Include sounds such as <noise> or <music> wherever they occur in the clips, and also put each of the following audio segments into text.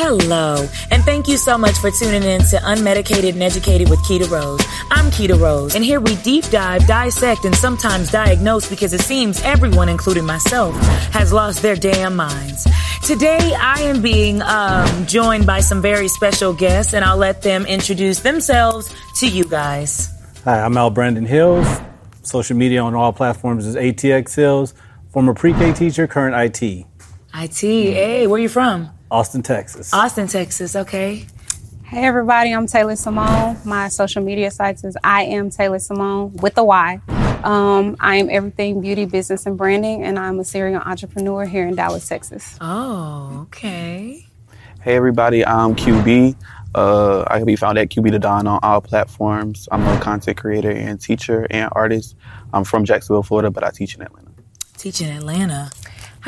Hello, and thank you so much for tuning in to Unmedicated and Educated with Keita Rose. I'm Keita Rose, and here we deep dive, dissect, and sometimes diagnose because it seems everyone, including myself, has lost their damn minds. Today, I am being um, joined by some very special guests, and I'll let them introduce themselves to you guys. Hi, I'm Al Brandon Hills. Social media on all platforms is ATX Hills. Former pre-K teacher, current IT. IT, hey, where are you from? Austin, Texas. Austin, Texas, okay. Hey everybody, I'm Taylor Simone. My social media sites is I am Taylor Simone with a Y. Um, I am everything beauty, business, and branding, and I'm a serial entrepreneur here in Dallas, Texas. Oh, okay. Hey everybody, I'm QB. Uh, I can be found at QB the Don on all platforms. I'm a content creator and teacher and artist. I'm from Jacksonville, Florida, but I teach in Atlanta. Teach in Atlanta.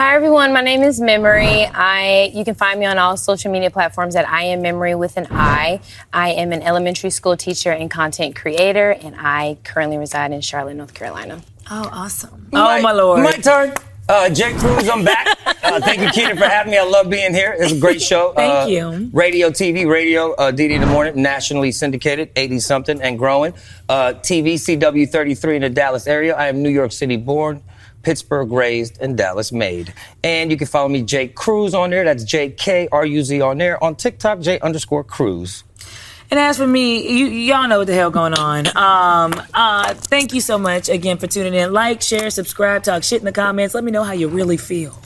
Hi everyone, my name is Memory. I you can find me on all social media platforms at I am Memory with an I. I am an elementary school teacher and content creator, and I currently reside in Charlotte, North Carolina. Oh, awesome. Oh, my lord. My turn. Uh, J Kruz, I'm back. <laughs> Uh, thank you, Keita, for having me. I love being here. It's a great show. <laughs> Thank Uh, you. Radio, TV, radio, uh, DeDe in the morning, nationally syndicated, 80 something and growing. Uh, TV, CW 33 in the Dallas area. I am New York City born, Pittsburgh raised, and Dallas made. And you can follow me, J Kruz, on there. That's J K R U Z on there. On TikTok, J underscore Kruz. And as for me, you, y'all know what the hell going on. Um, uh, thank you so much again for tuning in. Like, share, subscribe, talk shit in the comments. Let me know how you really feel.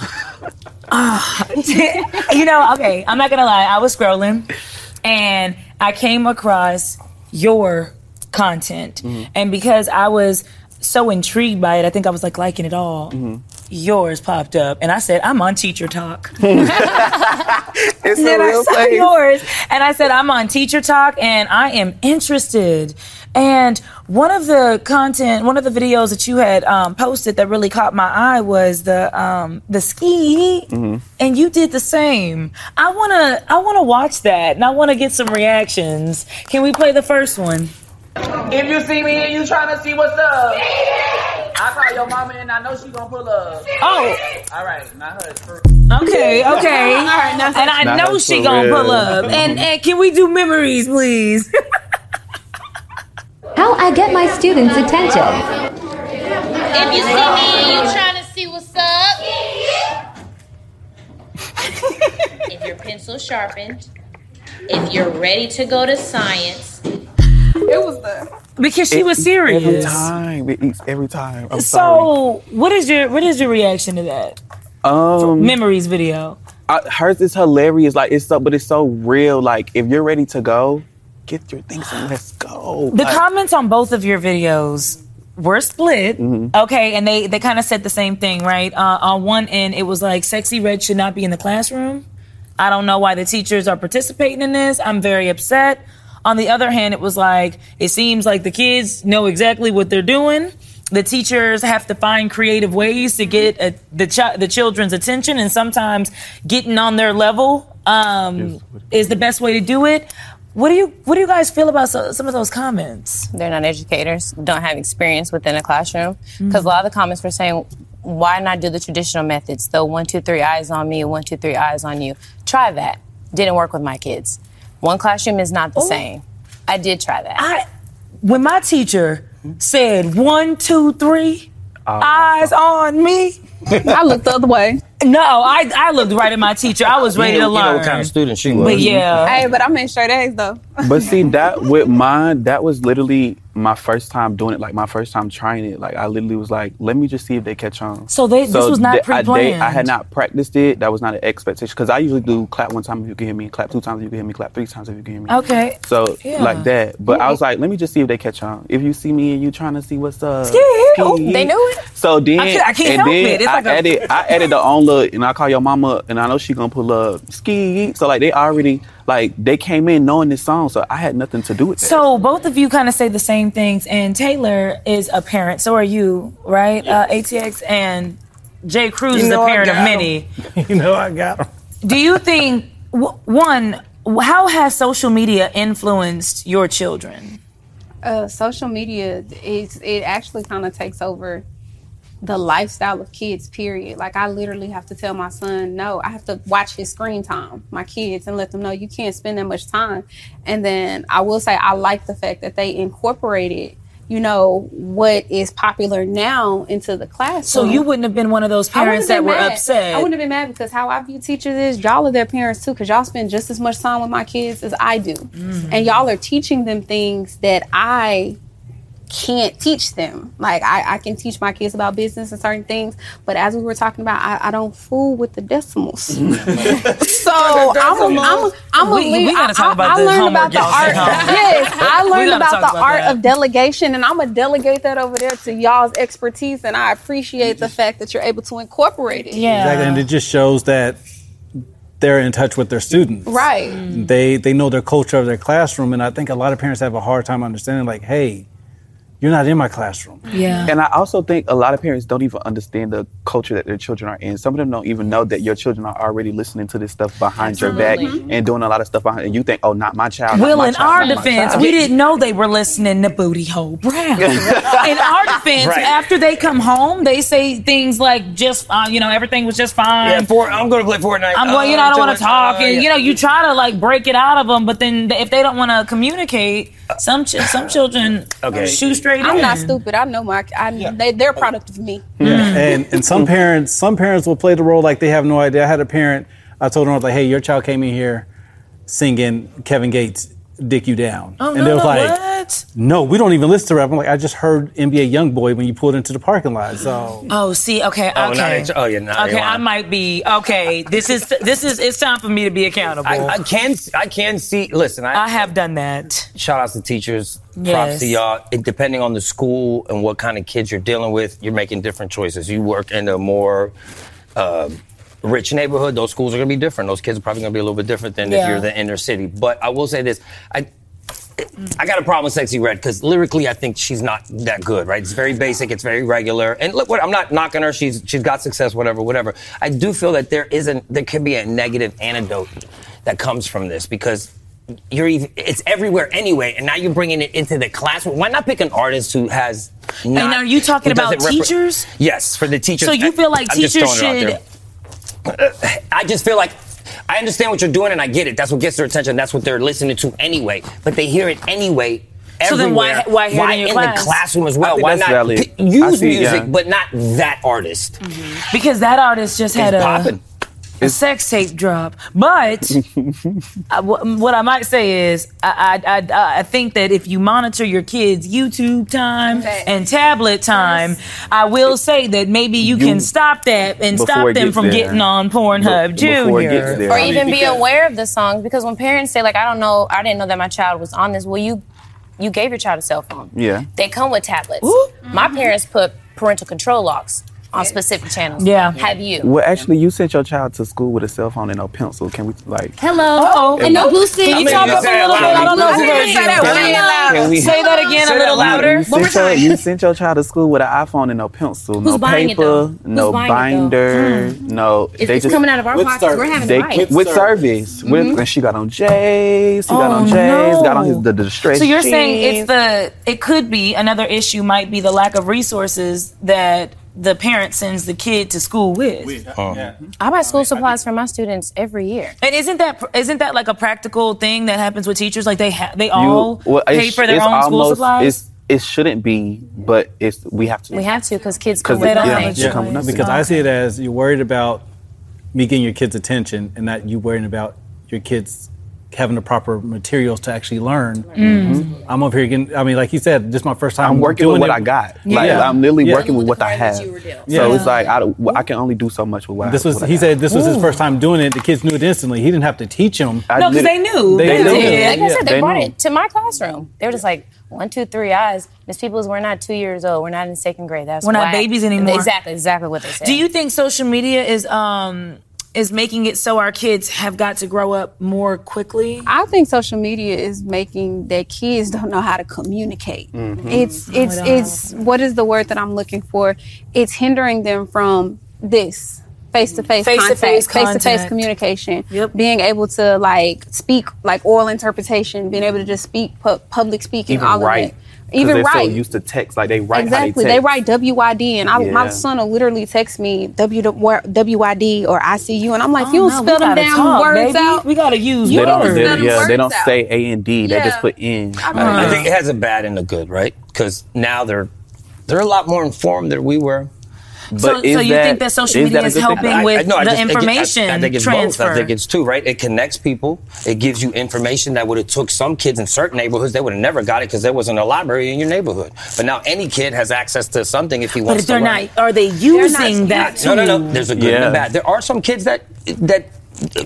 <laughs> Ah, <laughs> you know, okay, I'm not gonna lie. I was scrolling and I came across your content, and because I was so intrigued by it, I think I was like liking it all. Yours popped up, and I said, "I'm on Teacher Tok." <laughs> It's And then a I real saw place. yours, and I said, "I'm on Teacher Tok, and I am interested." And one of the content, one of the videos that you had um, posted that really caught my eye was the um, the ski, and you did the same. I wanna, I wanna watch that, and I wanna get some reactions. Can we play the first one? If you see me and you trying to see what's up, I call your mama and I know she gonna pull up. Oh, All right, not her. it's okay, okay. <laughs> All right, now, and I Now know that's she gonna pull up. And <laughs> and can we do memories, please? <laughs> How I get my students' attention. If you see me and you trying to see what's up, if your pencil sharpened, if you're ready to go to science, It was the because she was serious. Every time. It eats every time. I'm sorry. So, what is your what is your reaction to that Um, memories video? I, hers is hilarious. Like it's so, but it's so real. Like if you're ready to go, get your things and let's go. The Like, comments on both of your videos were split. Mm-hmm. Okay, and they they kind of said the same thing, right? Uh, on one end, it was like Sexyy Red should not be in the classroom. I don't know why the teachers are participating in this. I'm very upset. On the other hand, it was like it seems like the kids know exactly what they're doing. The teachers have to find creative ways to get uh, the chi- the children's attention, and sometimes getting on their level um, is the best way to do it. What do you What do you guys feel about so, some of those comments? They're not educators, don't have experience within a classroom. Because a lot of the comments were saying, why not do the traditional methods? The one, two, three eyes on me, one, two, three eyes on you. Try that. Didn't work with my kids. One classroom is not the same. I did try that. I when my teacher said one, two, three, oh, eyes on me. I looked the other way. No, I I looked right at my teacher. I was ready you know, to you learn. know what kind of student she was. But yeah. Hey, but I'm in straight A's though. But see <laughs> that with mine, that was literally my first time doing it. Like my first time trying it. Like I literally was like, let me just see if they catch on. So they- this was not th- I, they- pre-planned. I had not practiced it. That was not an expectation because I usually do clap one time if you can hear me, clap two times if you can hear me, clap three times if you can hear me. Okay. So Yeah. like that. But I was like, let me just see if they catch on. If you see me and you trying to see what's up. Oh, ski. they knew it? So then I can't- I can't help then it. It's I like a- added I added the <laughs> own look and I call your mama and I know she gonna pull up ski. So like they already like they came in knowing this song, so I had nothing to do with that. So both of you kind of say the same things, and Taylor is a parent. So are you, right? Uh, ATX and J Kruz You is a parent of got many. <laughs> you know I got them. Do you think w- one? How has social media influenced your children? Uh, social media is it actually kind of takes over the lifestyle of kids. Period. Like I literally have to tell my son, no, I have to watch his screen time, my kids, and let them know you can't spend that much time. And then I will say I like the fact that they incorporated, you know, what is popular now into the classroom. So you wouldn't have been one of those parents that were mad. upset. I wouldn't have been mad because how I view teachers is y'all are their parents too, because y'all spend just as much time with my kids as I do, Mm-hmm. and y'all are teaching them things that I can't teach them. Like I, I can teach my kids about business and certain things, but as we were talking about, I, I don't fool with the decimals. <laughs> so <laughs> I'm a, I'm a, I'm a We- we gotta talk I- about I the learned about the y'all art. <laughs> Yes, I learned about the about art that. of delegation, and I'm gonna delegate that over there to y'all's expertise, and I appreciate the fact that you're able to incorporate it. Exactly, and it just shows that they're in touch with their students. Right. They they know their culture of their classroom, and I think a lot of parents have a hard time understanding. Like, hey, you're not in my classroom. Yeah. And I also think a lot of parents don't even understand the culture that their children are in. Some of them don't even know that your children are already listening to this stuff behind your back Absolutely. and doing a lot of stuff behind. And you think, oh, not my child. Well, Will, my in child, our defense, we didn't know they were listening to Booty Hole Brown. <laughs> in our defense, Right. after they come home, they say things like, "Just uh, you know, everything was just fine." Yeah, for, I'm going to play Fortnite. I'm going, you know, I don't want to Uh, talk, and yeah. you know, you try to like break it out of them, but then if they don't want to communicate, some ch- some children Okay. shoot straight I'm in. not stupid. I know my. I, they, they're a product of me. and and some parents some parents will play the role like they have no idea. I had a parent. I told them I was like, hey, your child came in here singing Kevin Gates "Dick You Down," Oh and no, they was no, like. what? No, we don't even listen to rap. I'm like, I just heard NBA YoungBoy when you pulled into the parking lot. So Oh, see, okay, Oh, now okay. they- oh, yeah, now okay, I might be okay. This is this is it's time for me to be accountable. I, I, I can I can see. Listen, I, have done that. shout outs to teachers. Props to y'all. It, depending on the school and what kind of kids you're dealing with, you're making different choices. You work in a more uh, rich neighborhood, those schools are going to be different. Those kids are probably going to be a little bit different than if you're the inner city. But I will say this. I, I got a problem with Sexyy Red because lyrically, I think she's not that good, right? It's very basic, it's very regular. And look, what I'm not knocking her. She's she's got success, whatever, whatever. I do feel that there isn't there can be a negative antidote that comes from this because you're even it's everywhere anyway, and now you're bringing it into the classroom. Why not pick an artist who has? Not, and are you talking about repre- teachers? Yes, for the teachers. So you feel like I'm teachers throwing it out should. I just feel like I understand what you're doing and I get it. That's what gets their attention. That's what they're listening to anyway. But they hear it anyway. So then why- everywhere. why in your in class? the classroom as well? Why not valid. use see, music, yeah. but not that artist? Mm-hmm. because that artist just had a, popping. A sex tape drop. But I- <laughs> uh, wh- what I might say is, I, I, I, I think that if you monitor your kids' YouTube time and tablet time, I will say that maybe you, can stop that and stop them from there. getting on Pornhub Be- before it gets Junior. there. or I mean, even be because- aware of the songs because when parents say like i don't know i didn't know that my child was on this well you you gave your child a cell phone Yeah. they come with tablets my parents put parental control locks on specific channels Yeah. have you Well, actually, you sent your child to school with a cell phone and no pencil. Can we like? Hello. Uh-oh. And no blue stick. Can you I talk mean, up a little bit? I don't know if you I heard didn't say that you. really loud. Can we? Say that again a little louder. louder. You sent, your, you sent your child to school with an iPhone and no pencil, no Who's buying it, paper, no Who's buying it, binder, Hmm. no. It's, it's coming out of our with pockets. We're having They to with service. With, and she got on J's. He got Oh, on J's. Got on his the, the distress. So you're saying it's the it could be another issue might be the lack of resources that the parent sends the kid to school with. Oh. i buy school supplies for my students every year And isn't that isn't that like a practical thing that happens with teachers? Like they ha- they You- all well, pay for their it's own school supplies. It shouldn't be, but it's we have to. we have to because kids 'Cause come with they yeah, have a nothing yeah, choice. come because I see it as you're worried about me getting your kids' attention and not you worrying about your kids having the proper materials to actually learn. Mm. I'm over here getting. I mean, like you said, this is my first time. I'm working doing with what it. I got. Yeah. Like I'm literally Yeah. working with what I have. Yeah. So it's like I, don't- I can only do so much with what This I was. what I He got. said this was his first time doing it. The kids knew it instantly. He didn't have to teach them. I No, because they knew. They- They, they did. Like I said, they, they brought knew. it to my classroom. They were just like, one, two, three eyes. Miss Peoples, we're not two years old. We're not in second grade. That's We're not babies anymore. Exactly, exactly what they said. Do you think social media is um is making it so our kids have got to grow up more quickly? I think social media is making that kids don't know how to communicate. Mm-hmm. It's Oh, it's it's what is the word that I'm looking for? It's hindering them from this face to face Face-to-face face to face communication. Yep. Being able to like speak like oral interpretation, being able to just speak pu- public speaking, even all write. of that. 'Cause Even they're write. so used to text, like they write exactly. how They, they write WYD, and I, my son will literally text me W WYD or ICU, and I'm like, Oh, you don't no, spell them gotta down talk, words baby. out. We gotta use They don't. don't They, spell yeah, they don't out. say A and D. They just put in. I think it has a bad and a good, right? Because now they're they're a lot more informed than we were. But so, is so you that- think that social is media that is good thing? helping I- I- with no, the just- I- I- information I, think it's transfer? both. I think it's two, right? It connects people. It gives you information that would have took some kids in certain neighborhoods. They would have never got it because there wasn't a library in your neighborhood. But now any kid has access to something if he wants. but wants if they're to learn. not, are they using that? No, no, no. There's a good and a bad. There are some kids that that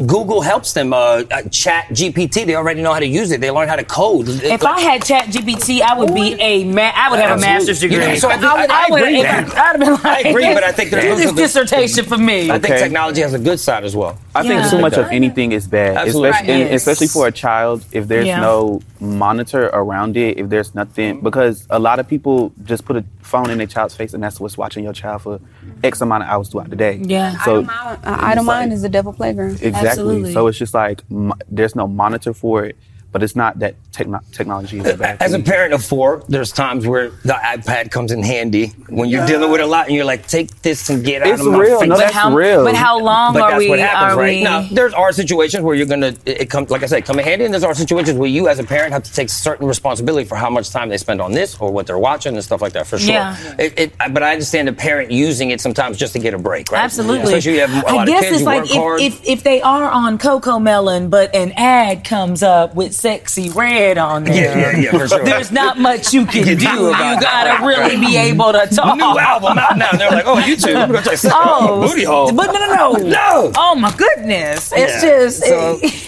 Google helps them. Uh, uh, Chat GPT. They already know how to use it. They learn how to code. If I had Chat GPT, I would be a ma- I would have a master's degree. Yeah, so I think- I- I would agree have I'd have been like, I agree, but I think there's this also dissertation for me. I think Okay. technology has a good side as well. I think Yeah. too much of anything is bad, Absolutely. especially Right. and especially for a child. If there's Yeah. no monitor around it, if there's nothing, because a lot of people just put a phone in their child's face and that's what's watching your child for X amount of hours throughout the day. Yeah. So Idle mind, uh, idle mind is the devil playground. Exactly. Absolutely. So it's just like mo- there's no monitor for it, but it's not that techno- technology is a bad As a parent of four, there's times where the iPad comes in handy when you're dealing with a lot, and you're like, "Take this and get out It's of my real. face." No, but that's how, real. But how long but are that's we? what happens, are right? we? Now, there's are situations where you're gonna it, it comes like I said, come in handy, and there's are situations where you as a parent have to take certain responsibility for how much time they spend on this or what they're watching and stuff like that. For sure. Yeah. It, it, but I understand a parent using it sometimes just to get a break, right? Absolutely. Especially if you have a I lot guess of kids, it's you like if, if if they are on Cocomelon, but an ad comes up with Sexyy Red on there. Yeah, yeah, yeah, for sure. There's not much you can do. You gotta really be mm-hmm. able to talk. New album out now. They're like, oh, YouTube. I'm gonna try Oh, booty hole. But no, no, no, No. Oh my goodness! It's Yeah. just. So-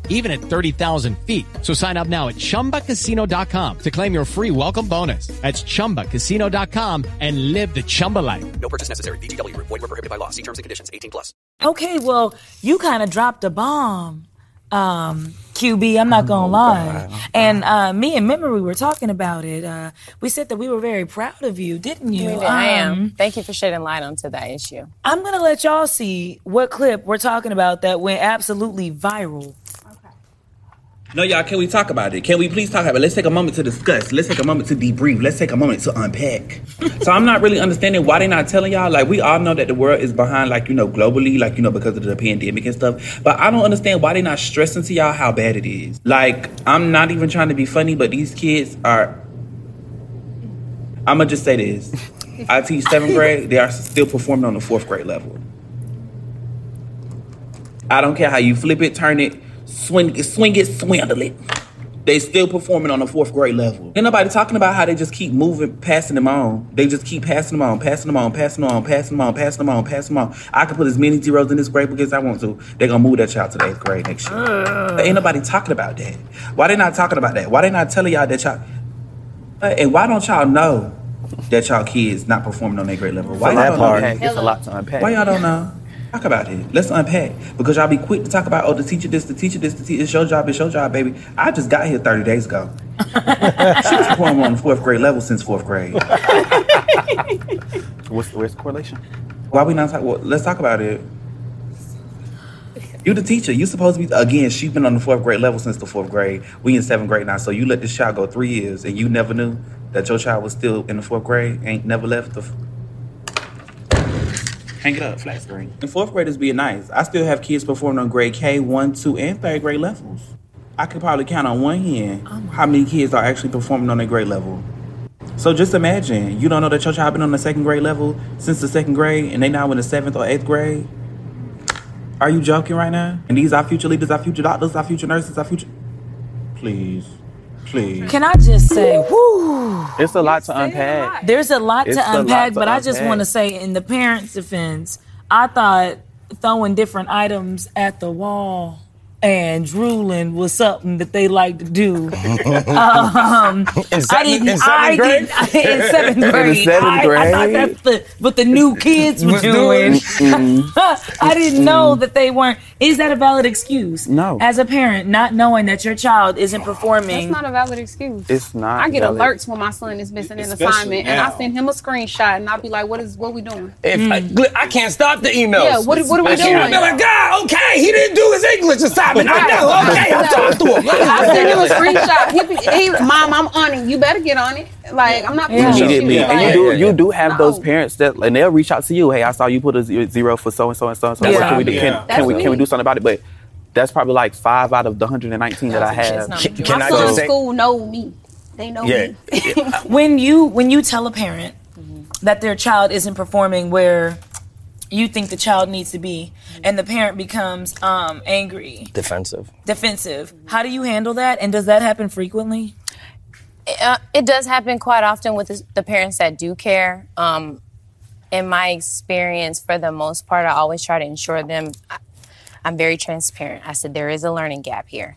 even at 30,000 feet. So sign up now at chumbacasino.com to claim your free welcome bonus. That's chumbacasino.com and live the Chumba life. No purchase necessary. VGW Group. Void were prohibited by law. See terms and conditions. 18 plus. Okay, well, you kind of dropped a bomb, um, QB. I'm not Oh, gonna lie. And uh, me and Memory were talking about it. Uh, we said that we were very proud of you, didn't you? I am. Um, Thank you for shedding light onto that issue. I'm gonna let y'all see what clip we're talking about that went absolutely viral. No, y'all, can we talk about it? Can we please talk about it? Let's take a moment to discuss. Let's take a moment to debrief. Let's take a moment to unpack. so I'm not really understanding why they're not telling y'all. Like, we all know that the world is behind, like, you know, globally, like, you know, because of the pandemic and stuff. But I don't understand why they're not stressing to y'all how bad it is. Like, I'm not even trying to be funny, but these kids are. I'm going to just say this. <laughs> I teach seventh grade, they are still performing on the fourth grade level. I don't care how you flip it, turn it, swing it, swing it, swindle it. They still performing on a fourth grade level. Ain't nobody talking about how they just keep moving, passing them on. They just keep passing them on, passing them on, passing them on, passing them on, passing them on, passing them on. I can put as many zeros in this grade book as I want to. They're gonna move that child to the eighth grade next year. But ain't nobody talking about that. Why they not talking about that? Why they not telling y'all that y'all And why don't y'all know that y'all kids not performing on their grade level? Why For y'all that part, it's a lot to unpack. Why y'all don't know? Talk about it. Let's unpack. Because y'all be quick to talk about, oh, the teacher this, the teacher this, the teacher. It's your job, it's your job, baby. I just got here 30 days ago. <laughs> she was performing on the fourth grade level since fourth grade. <laughs> What's where's the correlation? Why we not talk? Well, let's talk about it. You the teacher. You supposed to be again. She's been on the fourth grade level since the fourth grade. We in seventh grade now. So you let this child go three years, and you never knew that your child was still in the fourth grade. Ain't never left the. Hang it up, flat screen. And fourth graders being nice. I still have kids performing on grade K, one, two, and third grade levels. I could probably count on one hand oh how many kids are actually performing on their grade level. So just imagine, you don't know that your child been on the second grade level since the second grade, and they now in the seventh or eighth grade. Are you joking right now? And these are future leaders, our future doctors, our future nurses, our future. Please, please. Can I just say, whoo, It's a lot to unpack. there's a lot It's to a lot unpack, to but I just want to say, in the parents' defense, I thought throwing different items at the wall and drooling was something that they liked to do. <laughs> um, In I seventh- didn't. in seventh I grade? didn't. in seventh <laughs> In the grade. I, I thought grade? that's the what the new kids were Was doing. doing? <laughs> I didn't know that they weren't. Is that a valid excuse? No. As a parent, not knowing that your child isn't performing. That's not a valid excuse. It's not. I get valid. alerts when my son is missing an Especially assignment, and I send him a screenshot, and I'll be like, "What is what we doing?" If I, I can't stop the emails. Yeah, what- what are we I can't doing? be like, God, okay, he didn't do his English assignment. I know. Okay, I'll talk to him. I send him a screenshot. He, be- he, mom, I'm on it. You better get on it. Like I'm not. Yeah. pushing Immediately, you. and you do Yeah, yeah, you do have those parents that and they'll reach out to you. Hey, I saw you put a zero for so and so and so and so. Yeah. What Can we do? Yeah. Can, can we can we do something about it? But that's probably like five out of the 119 that I have. not Can, can my I son's just say? school know me. They know Yeah. me. when you when you tell a parent mm-hmm. that their child isn't performing where you think the child needs to be and the parent becomes um, angry Defensive. defensive how do you handle that and does that happen frequently Uh, it does happen quite often with the, the parents that do care. Um, in my experience, for the most part, I always try to ensure them. I, I'm very transparent. I said there is a learning gap here.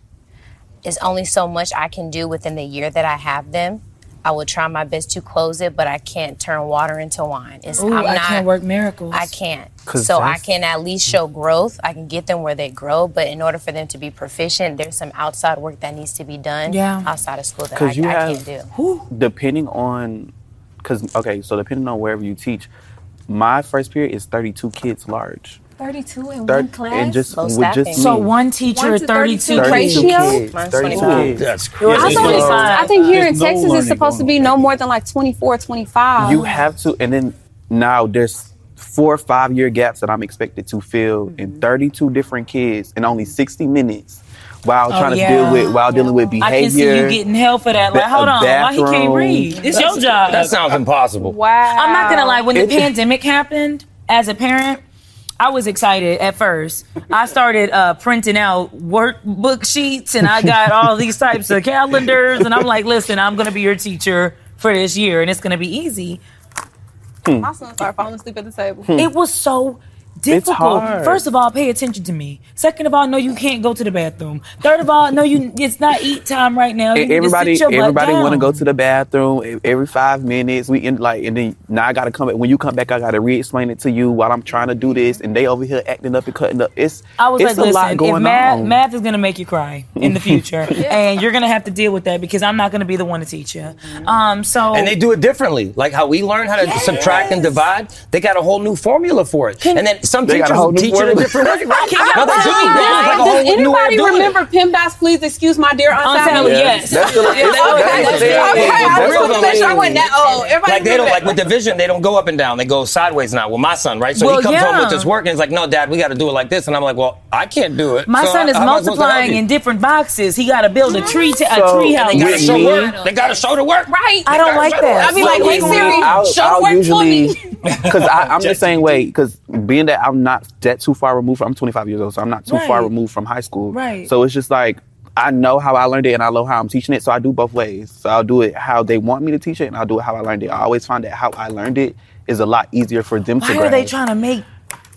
it's only so much I can do within the year that I have them. I will try my best to close it, but I can't turn water into wine. It's, Ooh, I'm I not, can't work miracles I can't. So I can at least show growth. I can get them where they grow, but in order for them to be proficient, there's some outside work that needs to be done Yeah. outside of school that I, Because you I have, can't do. depending on, because okay, so depending on wherever you teach, my first period is 32 kids large. 32 in Thir- one class. and just Low with staffing. just so me. one teacher One to 32 32 kids. ratio? kids. Mine's 32 25. kids. That's Yours I is thought, it's- I think here There's in no Texas learning it's supposed to going be no more than like 24, 25. You have to, and then now there's four or five year gaps that I'm expected to fill in mm-hmm. 32 different kids in only 60 minutes while Oh, trying to yeah. deal with while dealing with behavior. I can see you getting hell for that. Like, Ba- hold on, why he can't bathroom. read? It's your job. That sounds impossible. wow. I'm not gonna lie. When the It- pandemic happened, as a parent, I was excited at first. I started uh, printing out workbook sheets, and I got all these types of calendars. And I'm like, listen, I'm gonna be your teacher for this year, and it's gonna be easy. My son started falling asleep at the table. It was so difficult. hard. First of all, pay attention to me. Second of all, no, you can't go to the bathroom. Third of all, no, you it's not eat time right now. You And need to everybody, sit your everybody want to go to the bathroom every five minutes. We end like, and then now I gotta come back. When you come back, I gotta re-explain it to you while I'm trying to do this, and they over here acting up and cutting up. It's I was it's like, a lot listen, going if math, on. math is gonna make you cry in the future, <laughs> and you're gonna have to deal with that because I'm not gonna be the one to teach you. Um, so And they do it differently. Like how we learn how to subtract and divide, they got a whole new formula for it. and then some They teachers whole teach it a different way. Can no, they do. y'all They tell me have like a Does whole new way of anybody doing remember it. PEMDAS, please excuse my dear Aunt Aunt Sally? Sally, yes. That's still a- Yeah, it's okay, still- that's- it's okay, still- I just They're wanted to make sure I wasn't that old. Everybody Like they don't like with division, they don't go up and down. They go sideways now. With my son, right? So Well, he comes home with his work and he's like, "No, Dad, we got to do it like this." And I'm like, "Well, I can't do it." my So son is I supposed multiplying in different boxes. He got to build a tree, t- a So- tree house. They got to With show me- work. They got to show the work. Right. I don't like that. I'd be like, hey With me, Siri, I'll, show I'll work for usually <laughs> <laughs> me. because I'm the same way. Because being that I'm not that too far removed, from, I'm 25 years old, so I'm not too far removed from high school. Right. So it's just like I know how I learned it, and I know how I'm teaching it. So I do both ways. So I'll do it how they want me to teach it, and I'll do it how I learned it. I always find that how I learned it is a lot easier for them to Why are they trying to make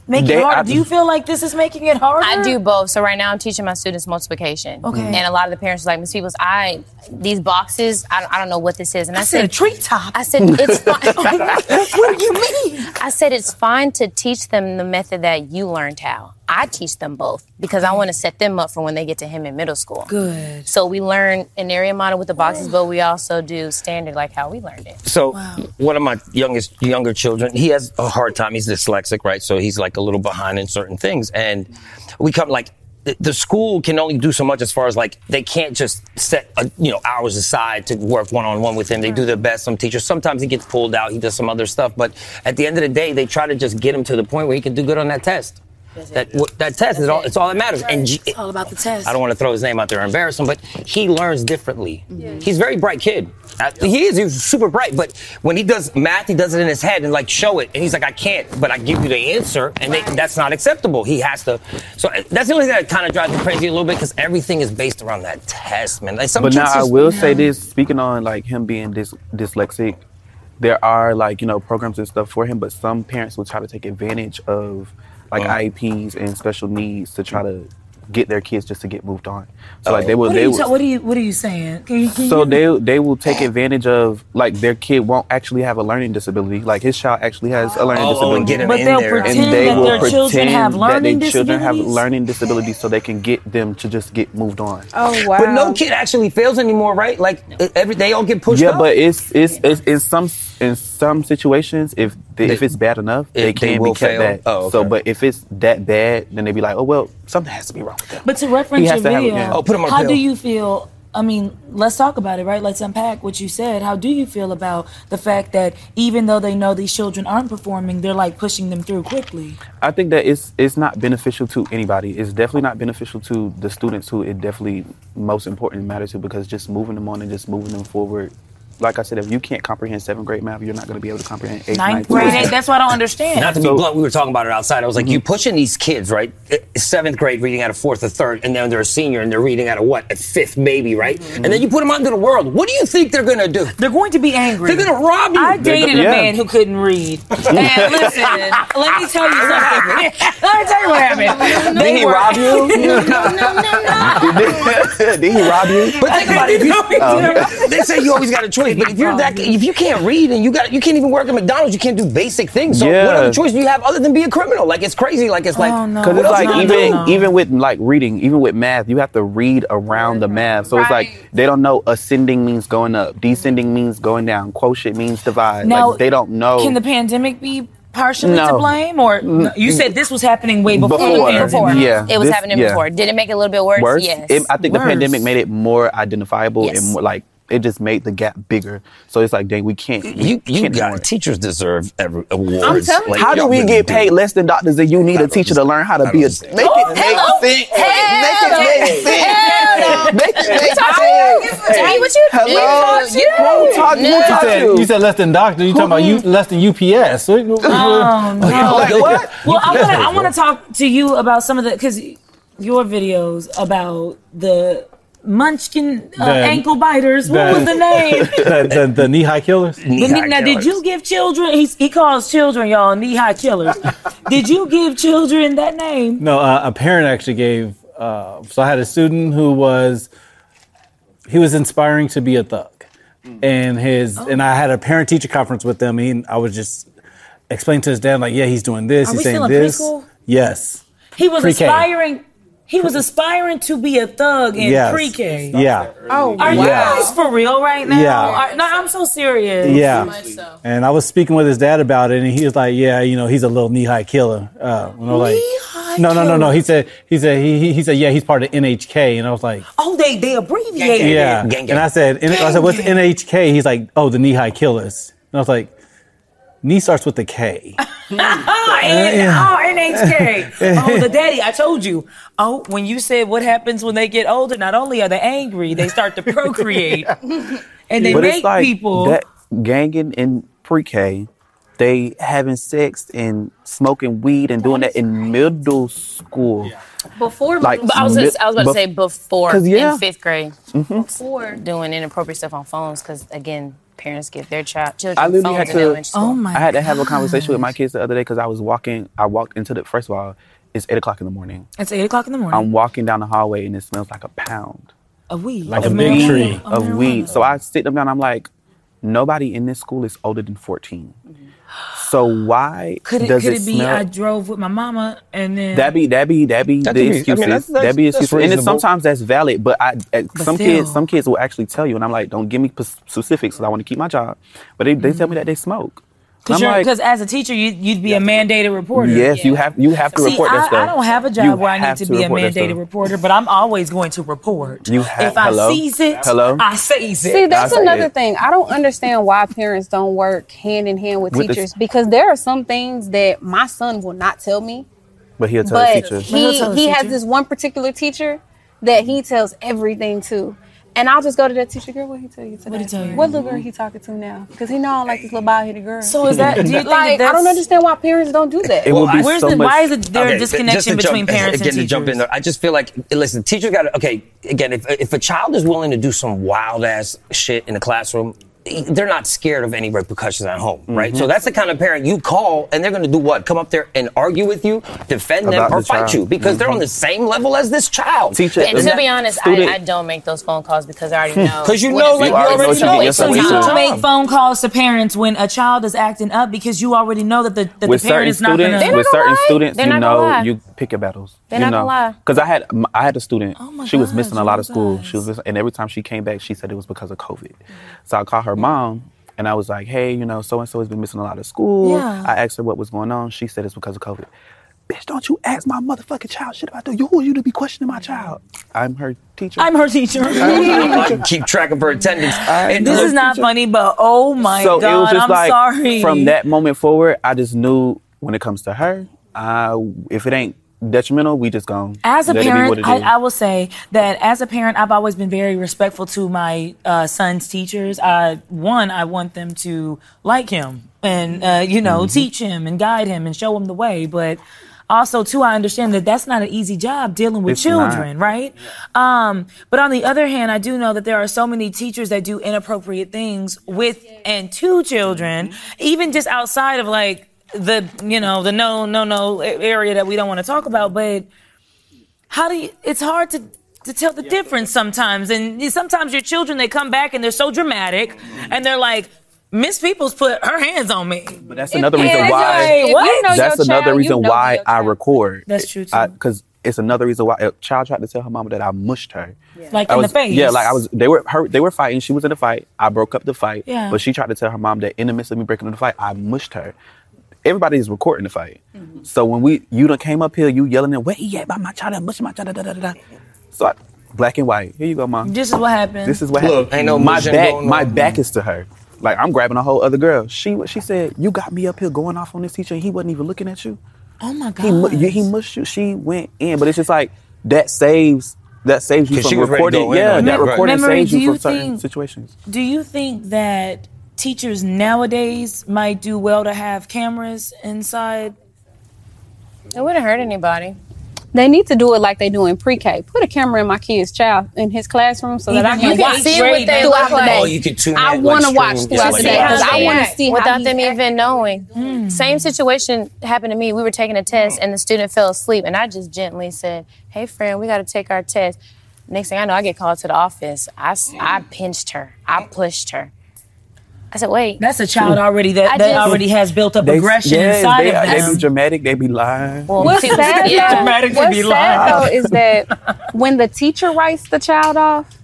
make They- it harder? I- do you feel like this is making it harder? I do both. So right now I'm teaching my students multiplication. Okay. And a lot of the parents are like, Miss Peoples, I these boxes, I don't, I don't know what this is. And I, I said a treetop. I said it's <laughs> fine. what do you mean? I said it's fine to teach them the method that you learned how. I teach them both because I want to set them up for when they get to him in middle school. Good. So we learn an area model with the boxes, but we also do standard like how we learned it. So one of my youngest younger children, he has a hard time. He's dyslexic, right? So he's like a little behind in certain things, and we come like. the- The school can only do so much as far as like they can't just set uh you know hours aside to work one on one with him. They do their best. Some teachers sometimes he gets pulled out. He does some other stuff, but at the end of the day, they try to just get him to the point where he can do good on that test. That w- that test is all. It's all that matters. And G- It's all about the test. I don't want to throw his name out there and embarrass him, but he learns differently. He's a very bright kid. Uh, He is. He's super bright. But when he does math, he does it in his head and like show it. And he's like, I can't, but I give you the answer, and they, that's not acceptable. He has to. So uh, that's the only thing that kind of drives me crazy a little bit because everything is based around that test, man. Like some but now I just- will say this, speaking on like him being dys- dyslexic, there are like you know programs and stuff for him, but some parents will try to take advantage of like Oh. IEPs and special needs to try to get their kids just to get moved on. So like they oh. will What are they you? will, ta- what are you? What are you saying? Can you, can so you, they they will take advantage of like their kid won't actually have a learning disability. Like his child actually has a learning Oh, oh, disability. and get him But in they'll there. pretend and they that will their children pretend have that learning their children have disabilities? learning disabilities so they can get them to just get moved on. Oh wow. But no kid actually fails anymore, right? Like every they all get pushed yeah, up. but it's it's it's in some in some situations if they, if it's bad enough, they It- they can will be kept fail? back. Oh, So, but if it's that bad, then they'd be like, oh well, something has to be wrong with them. But to reference your has to have- video, yeah. Oh, put him on how pill. do you feel? I mean, let's talk about it, right? Let's unpack what you said. How do you feel about the fact that even though they know these children aren't performing, they're like pushing them through quickly? I think that it's it's not beneficial to anybody. It's definitely not beneficial to the students who it definitely most important matters to because just moving them on and just moving them forward. Like I said, if you can't comprehend seventh grade math, you're not going to be able to comprehend eighth, Ninth ninth, grade, tenth. eighth, that's what I don't understand. Not to be So- blunt, we were talking about it outside. I was like, you pushing these kids, right? Uh, Seventh grade reading out of fourth or third, and then they're a senior and they're reading out of what? A fifth, maybe, right? And then you put them out into the world. What do you think they're gonna do? They're going to be angry. They're gonna rob you. I dated a yeah. man who couldn't read. <laughs> And listen, let me tell you something. <laughs> let me tell you what happened. Did They he were- rob you? <laughs> No, no, no, no. Did he rob you? But think about it. If you, they say you always got a choice, but if you're that, if you can't read and you got, you can't even work at McDonald's, you can't do basic things. So what other choice do you have other than be a criminal? Like it's crazy. Like it's like Oh, no. Because it's like you gonna even do? even with like reading, even with math, you have to read around the math. So it's like they don't know ascending means going up, descending means going down, quotient means divide. Now, like they don't know. Can the pandemic be partially to blame, or no, you said this was happening way before? Before. the pandemic? Before. Yeah, It was this- happening yeah. before. Did it make it a little bit worse? worse. Yes. It- I think Worse. the pandemic made it more identifiable Yes. and more like it just made the gap bigger. So it's like, dang, we can't. we You you can't got it. teachers deserve every awards. I'm telling Like, How do we really get paid less than doctors and you need a teacher to learn how to be a make it oh, make Hello. sense? Make it make sense. Make it make sense. Tell me what you Hello. You- Who taught you? Who You said, you? you said less than doctor. You talking about you less than UPS? Oh, <laughs> no. Like what? Well, I want to I want to <laughs> talk to you about some of the because your videos about the Munchkin uh, The- ankle biters. What was the name? <laughs> the, the, the knee high killers. The knee- now, did you give children? He's, he calls children y'all knee high killers. <laughs> did you give children that name? No, uh, a parent actually gave. Uh, so I had a student who was he was inspiring to be a thug, and his and I had a parent teacher conference with them. And I was just explaining to his dad like, yeah, he's doing this, Are he's we saying still in this. preschool? Yes. He was Pre-K. aspiring. He was aspiring to be a thug in Yes. pre-K. Yeah. Oh, Are you guys for real right now? Yeah. Are- no, I'm so serious. Yeah. And I was speaking with his dad about it, and he was like, "Yeah, you know, he's a little knee-high killer." Uh, and I was like, Knee-high no, no, no, no. He said, he said, he, he, he said, yeah, he's part of NHK, and I was like, Oh, they they abbreviated. yeah. it. gang, gang. And I said, and I said, what's NHK? He's like, oh, the knee-high killers. And I was like, knee starts with the K. <laughs> Ah, <laughs> N- oh, NHK. <laughs> oh, the daddy. I told you. Oh, when you said what happens when they get older, not only are they angry, they start to procreate, <laughs> and they but make it's like people. that ganging in pre-K, they having sex and smoking weed and doing that in middle school. Before Like, But I was, just, I was about to say before, yeah. in fifth grade, before doing inappropriate stuff on phones because again, parents give their child children I literally phones had in to. elementary school. Oh my I had to have a conversation with my kids the other day because I was walking. I walked into the. First of all, it's eight o'clock in the morning. It's eight o'clock in the morning. I'm walking down the hallway and it smells like a pound a weed. Like of a big tree. Of of weed. So I sit them down. I'm like, nobody in this school is older than 14. Mm-hmm. So why Could it does could it, it be smell? I drove with my mama and then That be that be that be That the could be- I mean, excuses. that's- that's- that be that's excuses, and then sometimes that's valid. But I, uh, some still. kids, some kids will actually tell you, and I'm like, don't give me p- specifics because I want to keep my job. But they, they tell me that they smoke. And I'm like, because as a teacher you you'd be a mandated reporter. yes, you have you have to See, report I, that stuff. I don't have a job You where I need have to, be a mandated reporter, but I'm always going to report. You have- if I hello? seize it, Hello? I seize it. See, that's another it. thing. I don't understand why parents don't work hand in hand with, With the- teachers because there are some things that my son will not tell me, but he'll tell but the teacher. He'll he tell the he has this one particular teacher that he tells everything to. And I'll just go to that teacher, girl, what he tell you today? What'd he tell you? What little girl he talking to now? Because he know I don't like this little bald-headed girl. So is that? Do you <laughs> think like, that I don't understand why parents don't do that. It would be Where's so the, much. why is it there a Okay, just to disconnection between jump- parents again, and teachers? to jump in there, I just feel like listen, teachers got to okay. Again, if if a child is willing to do some wild ass shit in the classroom. They're not scared of any repercussions at home, right? Mm-hmm. So that's the kind of parent you call, and they're going to do what? Come up there and argue with you, defend them, or the fight child. you because they're on the same level as this child. Teacher, And to the be honest, I, I don't make those phone calls because I already know. Because you know, like, you already know already what know. it's yourself a So you don't make phone calls to parents when a child is acting up because you already know that the, that with the parent certain is not students, going to. with certain lie. students, They're you know, lie. you pick your battles. They're you not know, gonna lie. because I had I had a student. Oh my she was missing a lot of school. She was missing, and every time she came back, she said it was because of COVID. So I called her mom. And I was like, hey, you know, so and so has been missing a lot of school. Yeah. I asked her what was going on. She said it's because of COVID. Bitch, don't you ask my motherfucking child shit about that. You who are you to be questioning my child? I'm her teacher. I'm her teacher. <laughs> I keep track of her attendance. And this is not funny, but oh my so god, it was just I'm like sorry. from that moment forward, I just knew when it comes to her, uh, if it ain't detrimental, we just gonna As a let it be what parent, I. I will say that as a parent, I've always been very respectful to my uh, son's teachers. I, one, I want them to like him and uh, you know Mm-hmm. teach him and guide him and show him the way. But also, too, I understand that that's not an easy job dealing with It's not. children, right? Um, but on the other hand, I do know that there are so many teachers that do inappropriate things with and to children, even just outside of like the you know the no no no area that we don't want to talk about, but how do you it's hard to to tell the difference sometimes and sometimes your children they come back and they're so dramatic and they're like miss peoples put her hands on me But that's another reason it's why. like, what? you know that's another child, reason you know why I record. That's true, too. Because it's another reason why a child tried to tell her mama that I mushed her. like I in was, the face Yeah, like I was. They were her. They were fighting. She was in a fight. I broke up the fight. Yeah. But she tried to tell her mom that in the midst of me breaking up the fight, I mushed her. Everybody is recording the fight. Mm-hmm. So when we, you done came up here, you yelling at, where he at? About my child, I mushed my child. Da, da, da, da, da. So I, black and white. Here you go, mom. this is what happened This is what Look, happened. ain't no my back. going My on. back is to her. Like I'm grabbing a whole other girl. She she said, "You got me up here going off on this teacher, and he wasn't even looking at you. oh my He mu- god you- he mushed you. She went in, but it's just like that saves that saves you 'Cause from she was ready to recording. Yeah, that right. recording Memory, saves you you from certain situations. do you think that teachers nowadays might do well to have cameras inside It wouldn't hurt anybody. They need to do it like they do in pre-K. Put a camera in my kid's child in his classroom so that I Even can watch see what they throughout look the day. Oh, you could tune I want to watch stream, throughout the like day because I want to see how without them acting. even knowing. Hmm. Same situation happened to me. We were taking a test and the student fell asleep, and I just gently said, "Hey, friend, we got to take our test." Next thing I know, I get called to the office. I, I hmm. pinched her. I pushed her. I said, "Wait." that's a child already that, that just- already has built up They, aggression yes, inside they, of they them be dramatic. They be lying. Well, What's sad, yeah. Dramatic to what's be sad live. though is that <laughs> when the teacher writes the child off,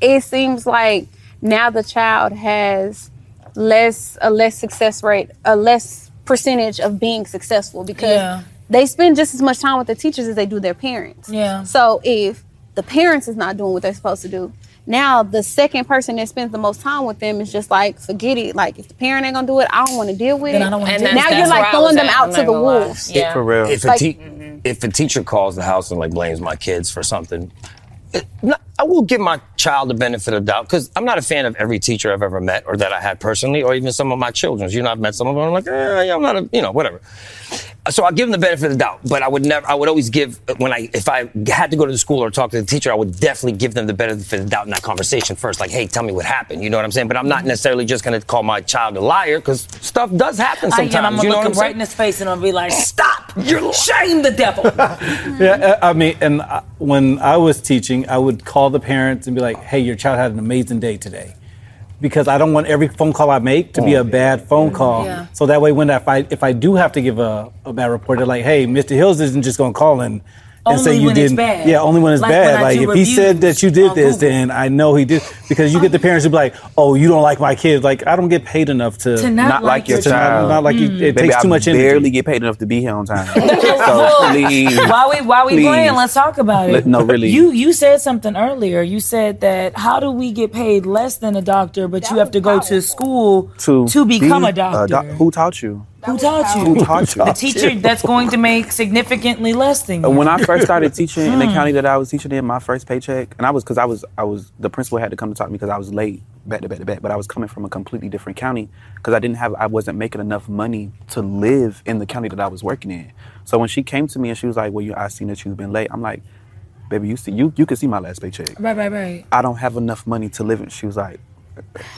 it seems like now the child has less a less success rate, a less percentage of being successful because Yeah. they spend just as much time with the teachers as they do their parents. Yeah. So if the parents is not doing what they're supposed to do, now the second person that spends the most time with them is just like, forget it. Like if the parent ain't gonna do it, I don't want to deal with Then it. I don't And do it. that's- now you're like throwing them at, out I'm to the wolves. Yeah. For real. If a, Like- te- mm-hmm. if a teacher calls the house and like blames my kids for something, it- no, I will give my child the benefit of doubt because I'm not a fan of every teacher I've ever met or that I had personally, or even some of my children's. You know, I've met some of them. I'm like, eh, yeah, I'm not a, you know, whatever. so I give them the benefit of the doubt, but I would never. I would always give when I if I had to go to the school or talk to the teacher, I would definitely give them the benefit of the doubt in that conversation first. Like, hey, tell me what happened. You know what I'm saying? But I'm not necessarily just going to call my child a liar because stuff does happen I sometimes. am. I'm gonna what I'm look him right in his face and I'm gonna be like, "Stop! <laughs> You're shame the devil." <laughs> Yeah, I I mean, and I- when I was teaching, I would call the parents and be like, "Hey, your child had an amazing day today," because I don't want every phone call I make to be a oh, bad phone call. Yeah. So that way, when if I if I do have to give a, a bad report, they're like, "Hey, Mr. Hills isn't just going to call in." And say Only you when didn't. bad. Yeah, only when it's Like bad. I Like if he said that you did this, Google. then I know he did. Because you get the parents who be like, "Oh, you don't like my kids." Like I don't get paid enough to, To not Not like like your to child. Not, like you, Mm. it Baby, takes too I much energy. barely get paid enough to be here on time. <laughs> so Well, please, while we while we please. playing, let's talk about it. Let- no, really. You you said something earlier. You said that how do we get paid less than a doctor, but you have to go to school to to become be a doctor? doc- who taught you? Who taught you? Who taught you? The teacher <laughs> that's going to make significantly less than you. When I first started teaching in the Hmm. county that I was teaching in, my first paycheck, and I was because I was I was the principal had to come to talk to me because I was late back to back to back, but I was coming from a completely different county because I didn't have I wasn't making enough money to live in the county that I was working in. So when she came to me and she was like, "Well, you, I seen that you've been late," I'm like, "Baby, you see, you you can see my last paycheck. right, right, right. I don't have enough money to live in." She was like,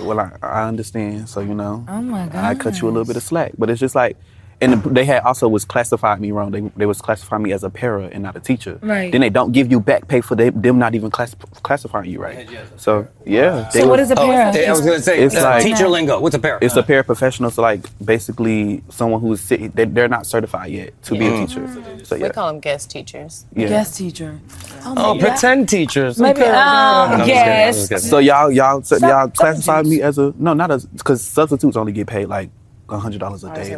"Well, I, I understand. So you know, Oh my god. I cut you a little bit of slack, but it's just like." And they had also was classified me wrong. They, they was classifying me as a para and not a teacher. Right. Then they don't give you back pay for they, them not even class, classifying you right. So yeah. So what is a para? Oh, I was going to say, It's uh, like- teacher lingo. What's a para? It's a paraprofessional, so like basically someone who's sitting, they, they're not certified yet to be a Yeah. teacher. So yeah. We call them guest teachers. yeah. Guest teacher. Oh, pretend teachers. Maybe, Okay. um, I'm just kidding, I'm yes. just. So y'all y'all so y'all classified me as a no, not as because substitutes only get paid like hundred dollars a day.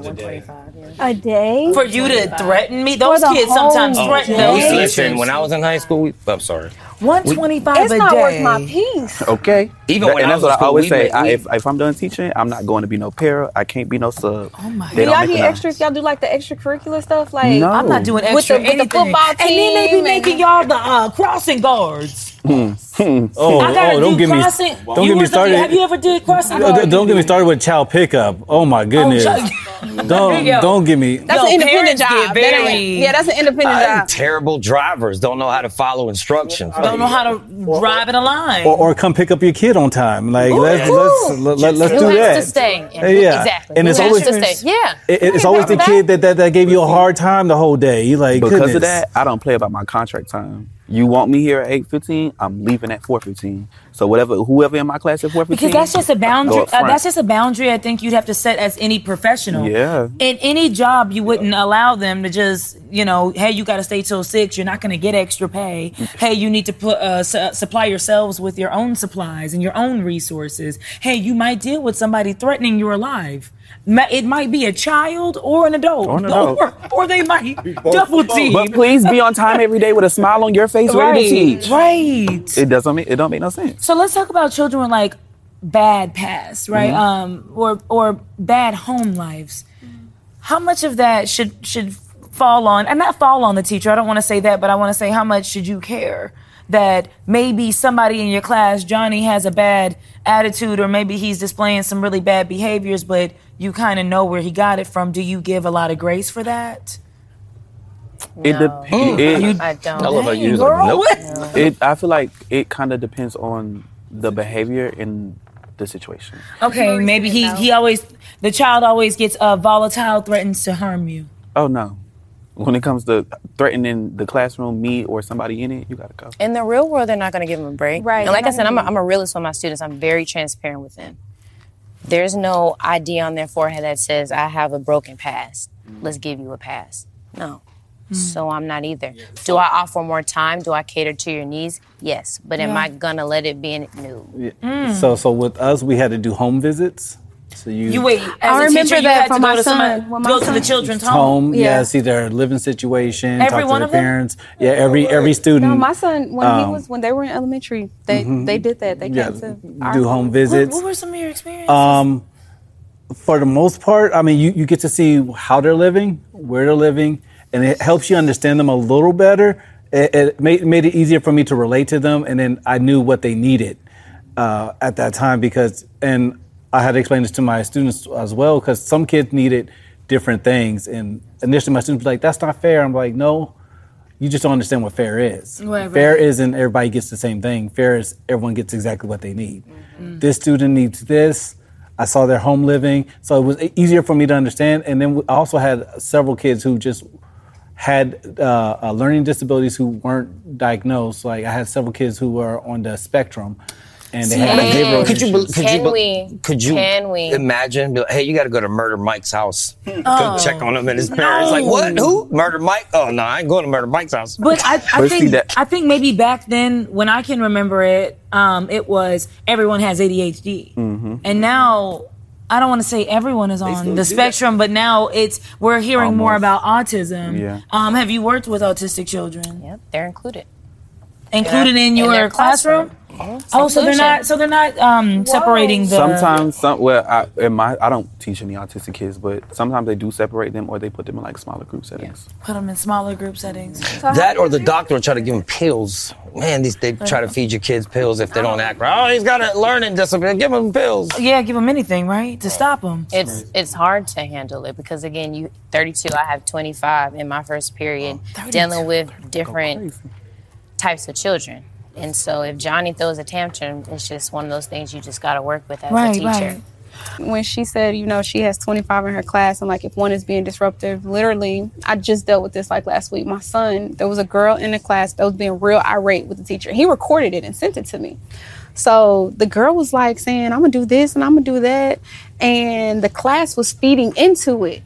A day? For you to threaten me, those the kids whole sometimes threaten those yeah. teachers. When I was in high school, we, I'm sorry. One twenty five It's a not day. worth my peace. Okay. Even That- when and I that's was in what I always we say. made- I, we- if, if I'm done teaching, I'm not going to be no para. I can't be no sub. Oh my they Do don't y'all make get enough. extra? Y'all do like the extracurricular stuff? Like No. I'm not doing With extra the- with the anything. football and then they be team making and- y'all the uh, crossing guards. <laughs> Oh, I gotta oh, don't do get me, crossing. don't you get me was- started. Have you ever did crossing Uh, guard? don't get me started with child pickup. Oh my goodness! child- <laughs> don't Yo. don't get me. that's Yo, an independent parents get job. That ain't- very- yeah, that's an independent Uh, job. terrible drivers don't know how to follow instructions. Don't know how to drive in a line. Or, or come pick up your kid on time. Like let's let's let, let, let's Who do has that. to stay? Yeah. Exactly. And Who it's has always to stay? Yeah. it- it's always the kid that, that that gave you a hard time the whole day. You like Because goodness. of that, I don't play about my contract time. You want me here at eight fifteen? I'm leaving at four fifteen. So whatever, whoever in my class at four fifteen. because that's just a boundary. Uh, that's just a boundary. I think you'd have to set as any professional. Yeah. In any job, you wouldn't allow them to just, you know, hey, you got to stay till six. You're not going to get extra pay. hey, you need to put uh, su- supply yourselves with your own supplies and your own resources. Hey, you might deal with somebody threatening your life. Ma- It might be a child or an adult, Or an adult. <laughs> or, or they might <laughs> double team. But please be on time every day with a smile on your face, ready to teach. right. It doesn't make it don't make no sense. So let's talk about children with like bad past, right? Mm-hmm. Um, or or bad home lives. How much of that should should fall on, and not fall on the teacher? I don't want to say that, but I want to say how much should you care that maybe somebody in your class, Johnny, has a bad attitude, or maybe he's displaying some really bad behaviors, but you kind of know where he got it from. Do you give a lot of grace for that? It depends. I don't. I love how you use Girl, like, nope. <laughs> what? it, I feel like it kind of depends on the behavior and the situation. Okay, maybe he he always the child always gets uh, volatile, threatens to harm you. Oh no. When it comes to threatening the classroom, me or somebody in it, you gotta go. In the real world, they're not going to give them a break. Right, And like I said, I'm a, gonna I'm a realist with my students. I'm very transparent with them. There's no ID on their forehead that says, I have a broken past. Mm. Let's give you a pass. No. Mm. So I'm not either. Do I offer more time? Do I cater to your needs? Yes. But am I going to let it be in? No. Mm. So so with us, we had to do home visits. So you, You wait. As I a remember teacher, you that had for to my go to son. somebody- When my go to the children's home. home. Yeah. see their living situation. Every talk one to of their them? parents. Yeah, every every student. No, my son when he Um, was when they were in elementary, they they did that. They yeah, came to our do home What, visits. what were some of your experiences? Um, for the most part, I mean, you, you get to see how they're living, where they're living, and it helps you understand them a little better. It, it made, made it easier for me to relate to them, and then I knew what they needed uh, at that time because, and I had to explain this to my students as well because some kids needed different things. And initially, my students were like, "That's not fair." I'm like, "No, you just don't understand what fair is. Right, fair right. isn't everybody gets the same thing. Fair is everyone gets exactly what they need. Mm-hmm. This student needs this. I saw their home living, so it was easier for me to understand. And then I also had several kids who just had uh, uh, learning disabilities who weren't diagnosed. Like I had several kids who were on the spectrum, and they had behavioral Could you, issues. be- could Can you, we? could you Can we? imagine? be like, Hey, you got to go to Murder Mike's house. Oh. Go check on him and his parents. Like, what? Who? Murder Mike? Oh no, I ain't going to Murder Mike's house. But I, I Let's think. I think maybe back then, when I can remember it, um, it was everyone has ADHD, Mm-hmm. and now I don't want to say everyone is on the do that. spectrum, but now it's we're hearing more about autism. Yeah. Um, have you worked with autistic children? Yep, they're included. Included in In your their classroom? Mhm. Oh, so they're not. So they're not um, separating the. Sometimes, some well, I, in my I don't teach any autistic kids, but sometimes they do separate them or they put them in like smaller group settings. put them in smaller group settings. That or the doctor will try to give them pills. Man, these they try to feed your kids pills if they don't act right. Oh, he's got a learning disability. Give him pills. Yeah, give them anything, right, to stop them. It's it's hard to handle it because again, you 32, I have 25 in my first period dealing with different types of children. And so if Johnny throws a tantrum, it's just one of those things you just got to work with as a teacher. When she said, you know, she has 25 in her class, and like if one is being disruptive, literally, I just dealt with this like last week. My son, there was a girl in the class that was being real irate with the teacher. He recorded it and sent it to me. So the girl was like saying, I'm gonna do this and I'm gonna do that. And the class was feeding into it.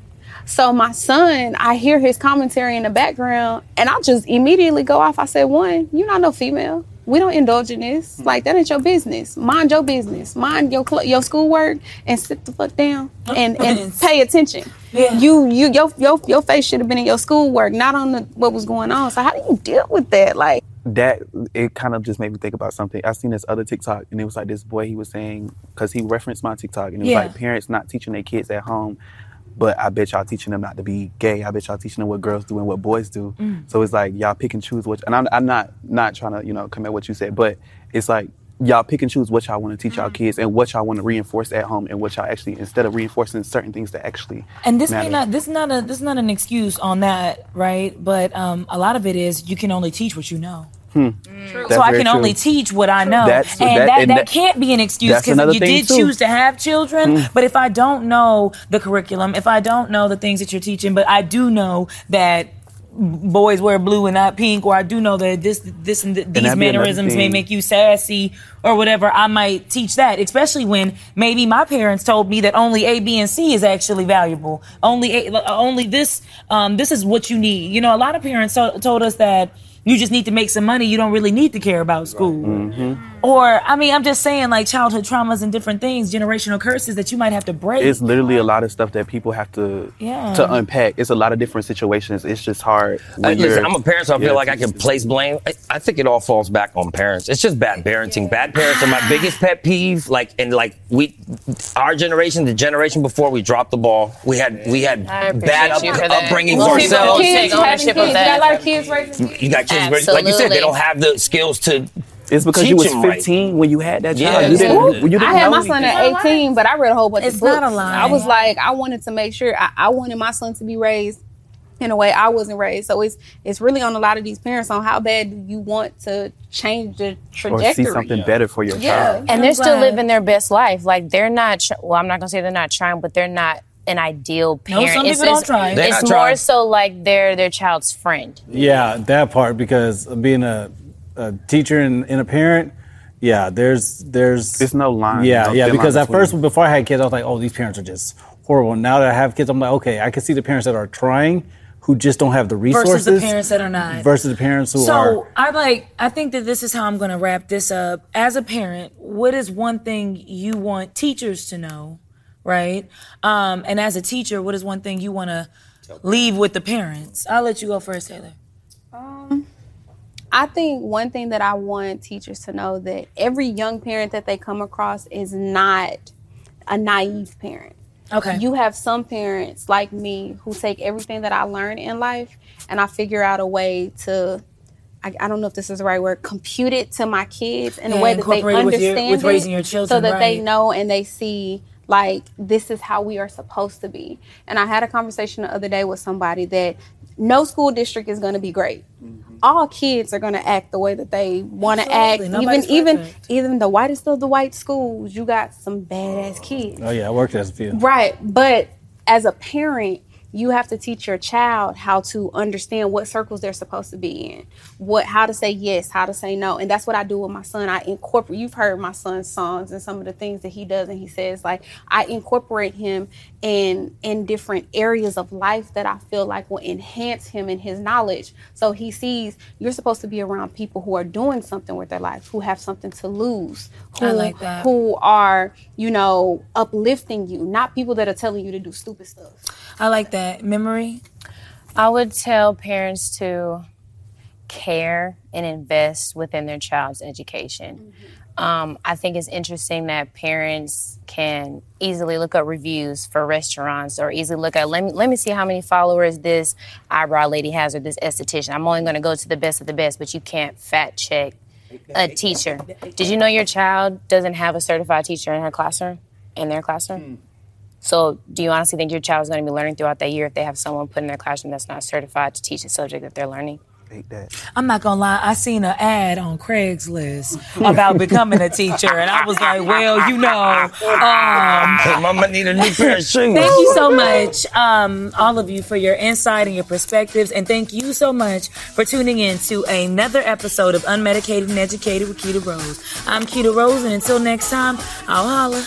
So my son, I hear his commentary in the background, and I just immediately go off. I said, "One, you're not no female. We don't indulge in this. Like that ain't your business. Mind your business. Mind your cl- your schoolwork, and sit the fuck down and and pay attention. You you your your your face should have been in your schoolwork, not on the, what was going on. So how do you deal with that? Like That it kind of just made me think about something. I seen this other TikTok and it was like this boy. He was saying because he referenced my TikTok and it was Yeah. like parents not teaching their kids at home. But I bet y'all teaching them not to be gay. I bet y'all teaching them what girls do and what boys do. Mm. So it's like y'all pick and choose what. And I'm, I'm not not trying to you know come at what you said, but it's like y'all pick and choose what y'all want to teach Mm. y'all kids and what y'all want to reinforce at home and what y'all actually instead of reinforcing certain things that actually And this matter. may not this is not a this is not an excuse on that, right? But um, a lot of it is you can only teach what you know. Hmm. So I very can only teach what I know, That's- and that- that, and that, that- can't be an excuse because you did too. choose to have children. Mm. But if I don't know the curriculum, if I don't know the things that you're teaching, but I do know that boys wear blue and not pink, or I do know that this this and th- these that'd be another mannerisms may make you sassy or whatever. I might teach that, especially when maybe my parents told me that only A, B, and C is actually valuable. Only A, only this um, this is what you need. You know, a lot of parents to- told us that. You just need to make some money. You don't really need to care about school. Mm-hmm. Or, I mean, I'm just saying, like childhood traumas and different things, generational curses that you might have to break. It's literally a lot of stuff that people have to Yeah. to unpack. It's a lot of different situations. It's just hard. Hey, when listen, I'm a parent, so I feel like I can place blame. I, I think it all falls back on parents. It's just bad parenting. Bad parents are my biggest pet peeve. Like, and like we, our generation, the generation before, we dropped the ball. We had we had bad up, you for that. upbringings Most people ourselves. don't take ownership got a lot of kids raising You got kids, but like you said, they don't have the skills to. It's because you teach was them right. 15 when you had that Yeah. child. You didn't. You didn't I had know my son anything. at 18, but I read a whole bunch It's of books. It's not a lie. I was like, I wanted to make sure I, I wanted my son to be raised in a way I wasn't raised. So it's it's really on a lot of these parents on how bad do you want to change the Or trajectory. see something better for your Yeah. child. and they're still living their best life. Like they're not. Tr- well, I'm not gonna say they're not trying, but they're not an ideal parent. No, parent. some it's people don't it's, try. They're it's more trying. so like they're their child's friend. Yeah, that part because being a, a teacher and, and a parent, yeah, there's there's There's no line. Yeah, no yeah. Because at between. first, before I had kids, I was like, oh, these parents are just horrible. Now that I have kids, I'm like, okay, I can see the parents that are trying who just don't have the resources versus the parents that are not. versus the parents who so are. So I like. I think that this is how I'm going to wrap this up. As a parent, what is one thing you want teachers to know, right? Um, and as a teacher, what is one thing you want to leave with the parents? I'll let you go first, Taylor. Um, I think one thing that I want teachers to know that every young parent that they come across is not a naive parent. Okay. You have some parents like me who take everything that I learn in life and I figure out a way to I, I don't know if this is the right word, compute it to my kids in Yeah, a way that they incorporate it with your- understand with raising your children, so children, that they know and they see Like this is how we are supposed to be. And I had a conversation the other day with somebody that no school district is going to be great. Mm-hmm. All kids are going to act the way that they want to act. Absolutely. Even Nobody's even even the whitest of the white schools, you got some badass kids. Oh yeah, I worked as a few. Right. But as a parent, you have to teach your child how to understand what circles they're supposed to be in, what how to say yes, how to say no. And that's what I do with my son. I incorporate you've heard my son's songs and some of the things that he does and he says like I incorporate him in in different areas of life that I feel like will enhance him in his knowledge. So he sees you're supposed to be around people who are doing something with their life, who have something to lose, who I like that. who are, you know, uplifting you, not people that are telling you to do stupid stuff. I like that. Memory? I would tell parents to care and invest within their child's education. Um, I think it's interesting that parents can easily look up reviews for restaurants or easily look at let me let me see how many followers this eyebrow lady has or this esthetician. I'm only going to go to the best of the best, but you can't fact check a teacher. Did you know your child doesn't have a certified teacher in her classroom? In their classroom? So, do you honestly think your child is going to be learning throughout that year if they have someone put in their classroom that's not certified to teach the subject that they're learning? I'm not gonna lie, I seen an ad on Craigslist about becoming a teacher, and I was like, well, you know, um, Mama need a new pair of shoes. Thank you so much, um, all of you, for your insight and your perspectives. And thank you so much for tuning in to another episode of Unmedicated and Educated with Keita Rose. I'm Keita Rose, and until next time, I'll holla.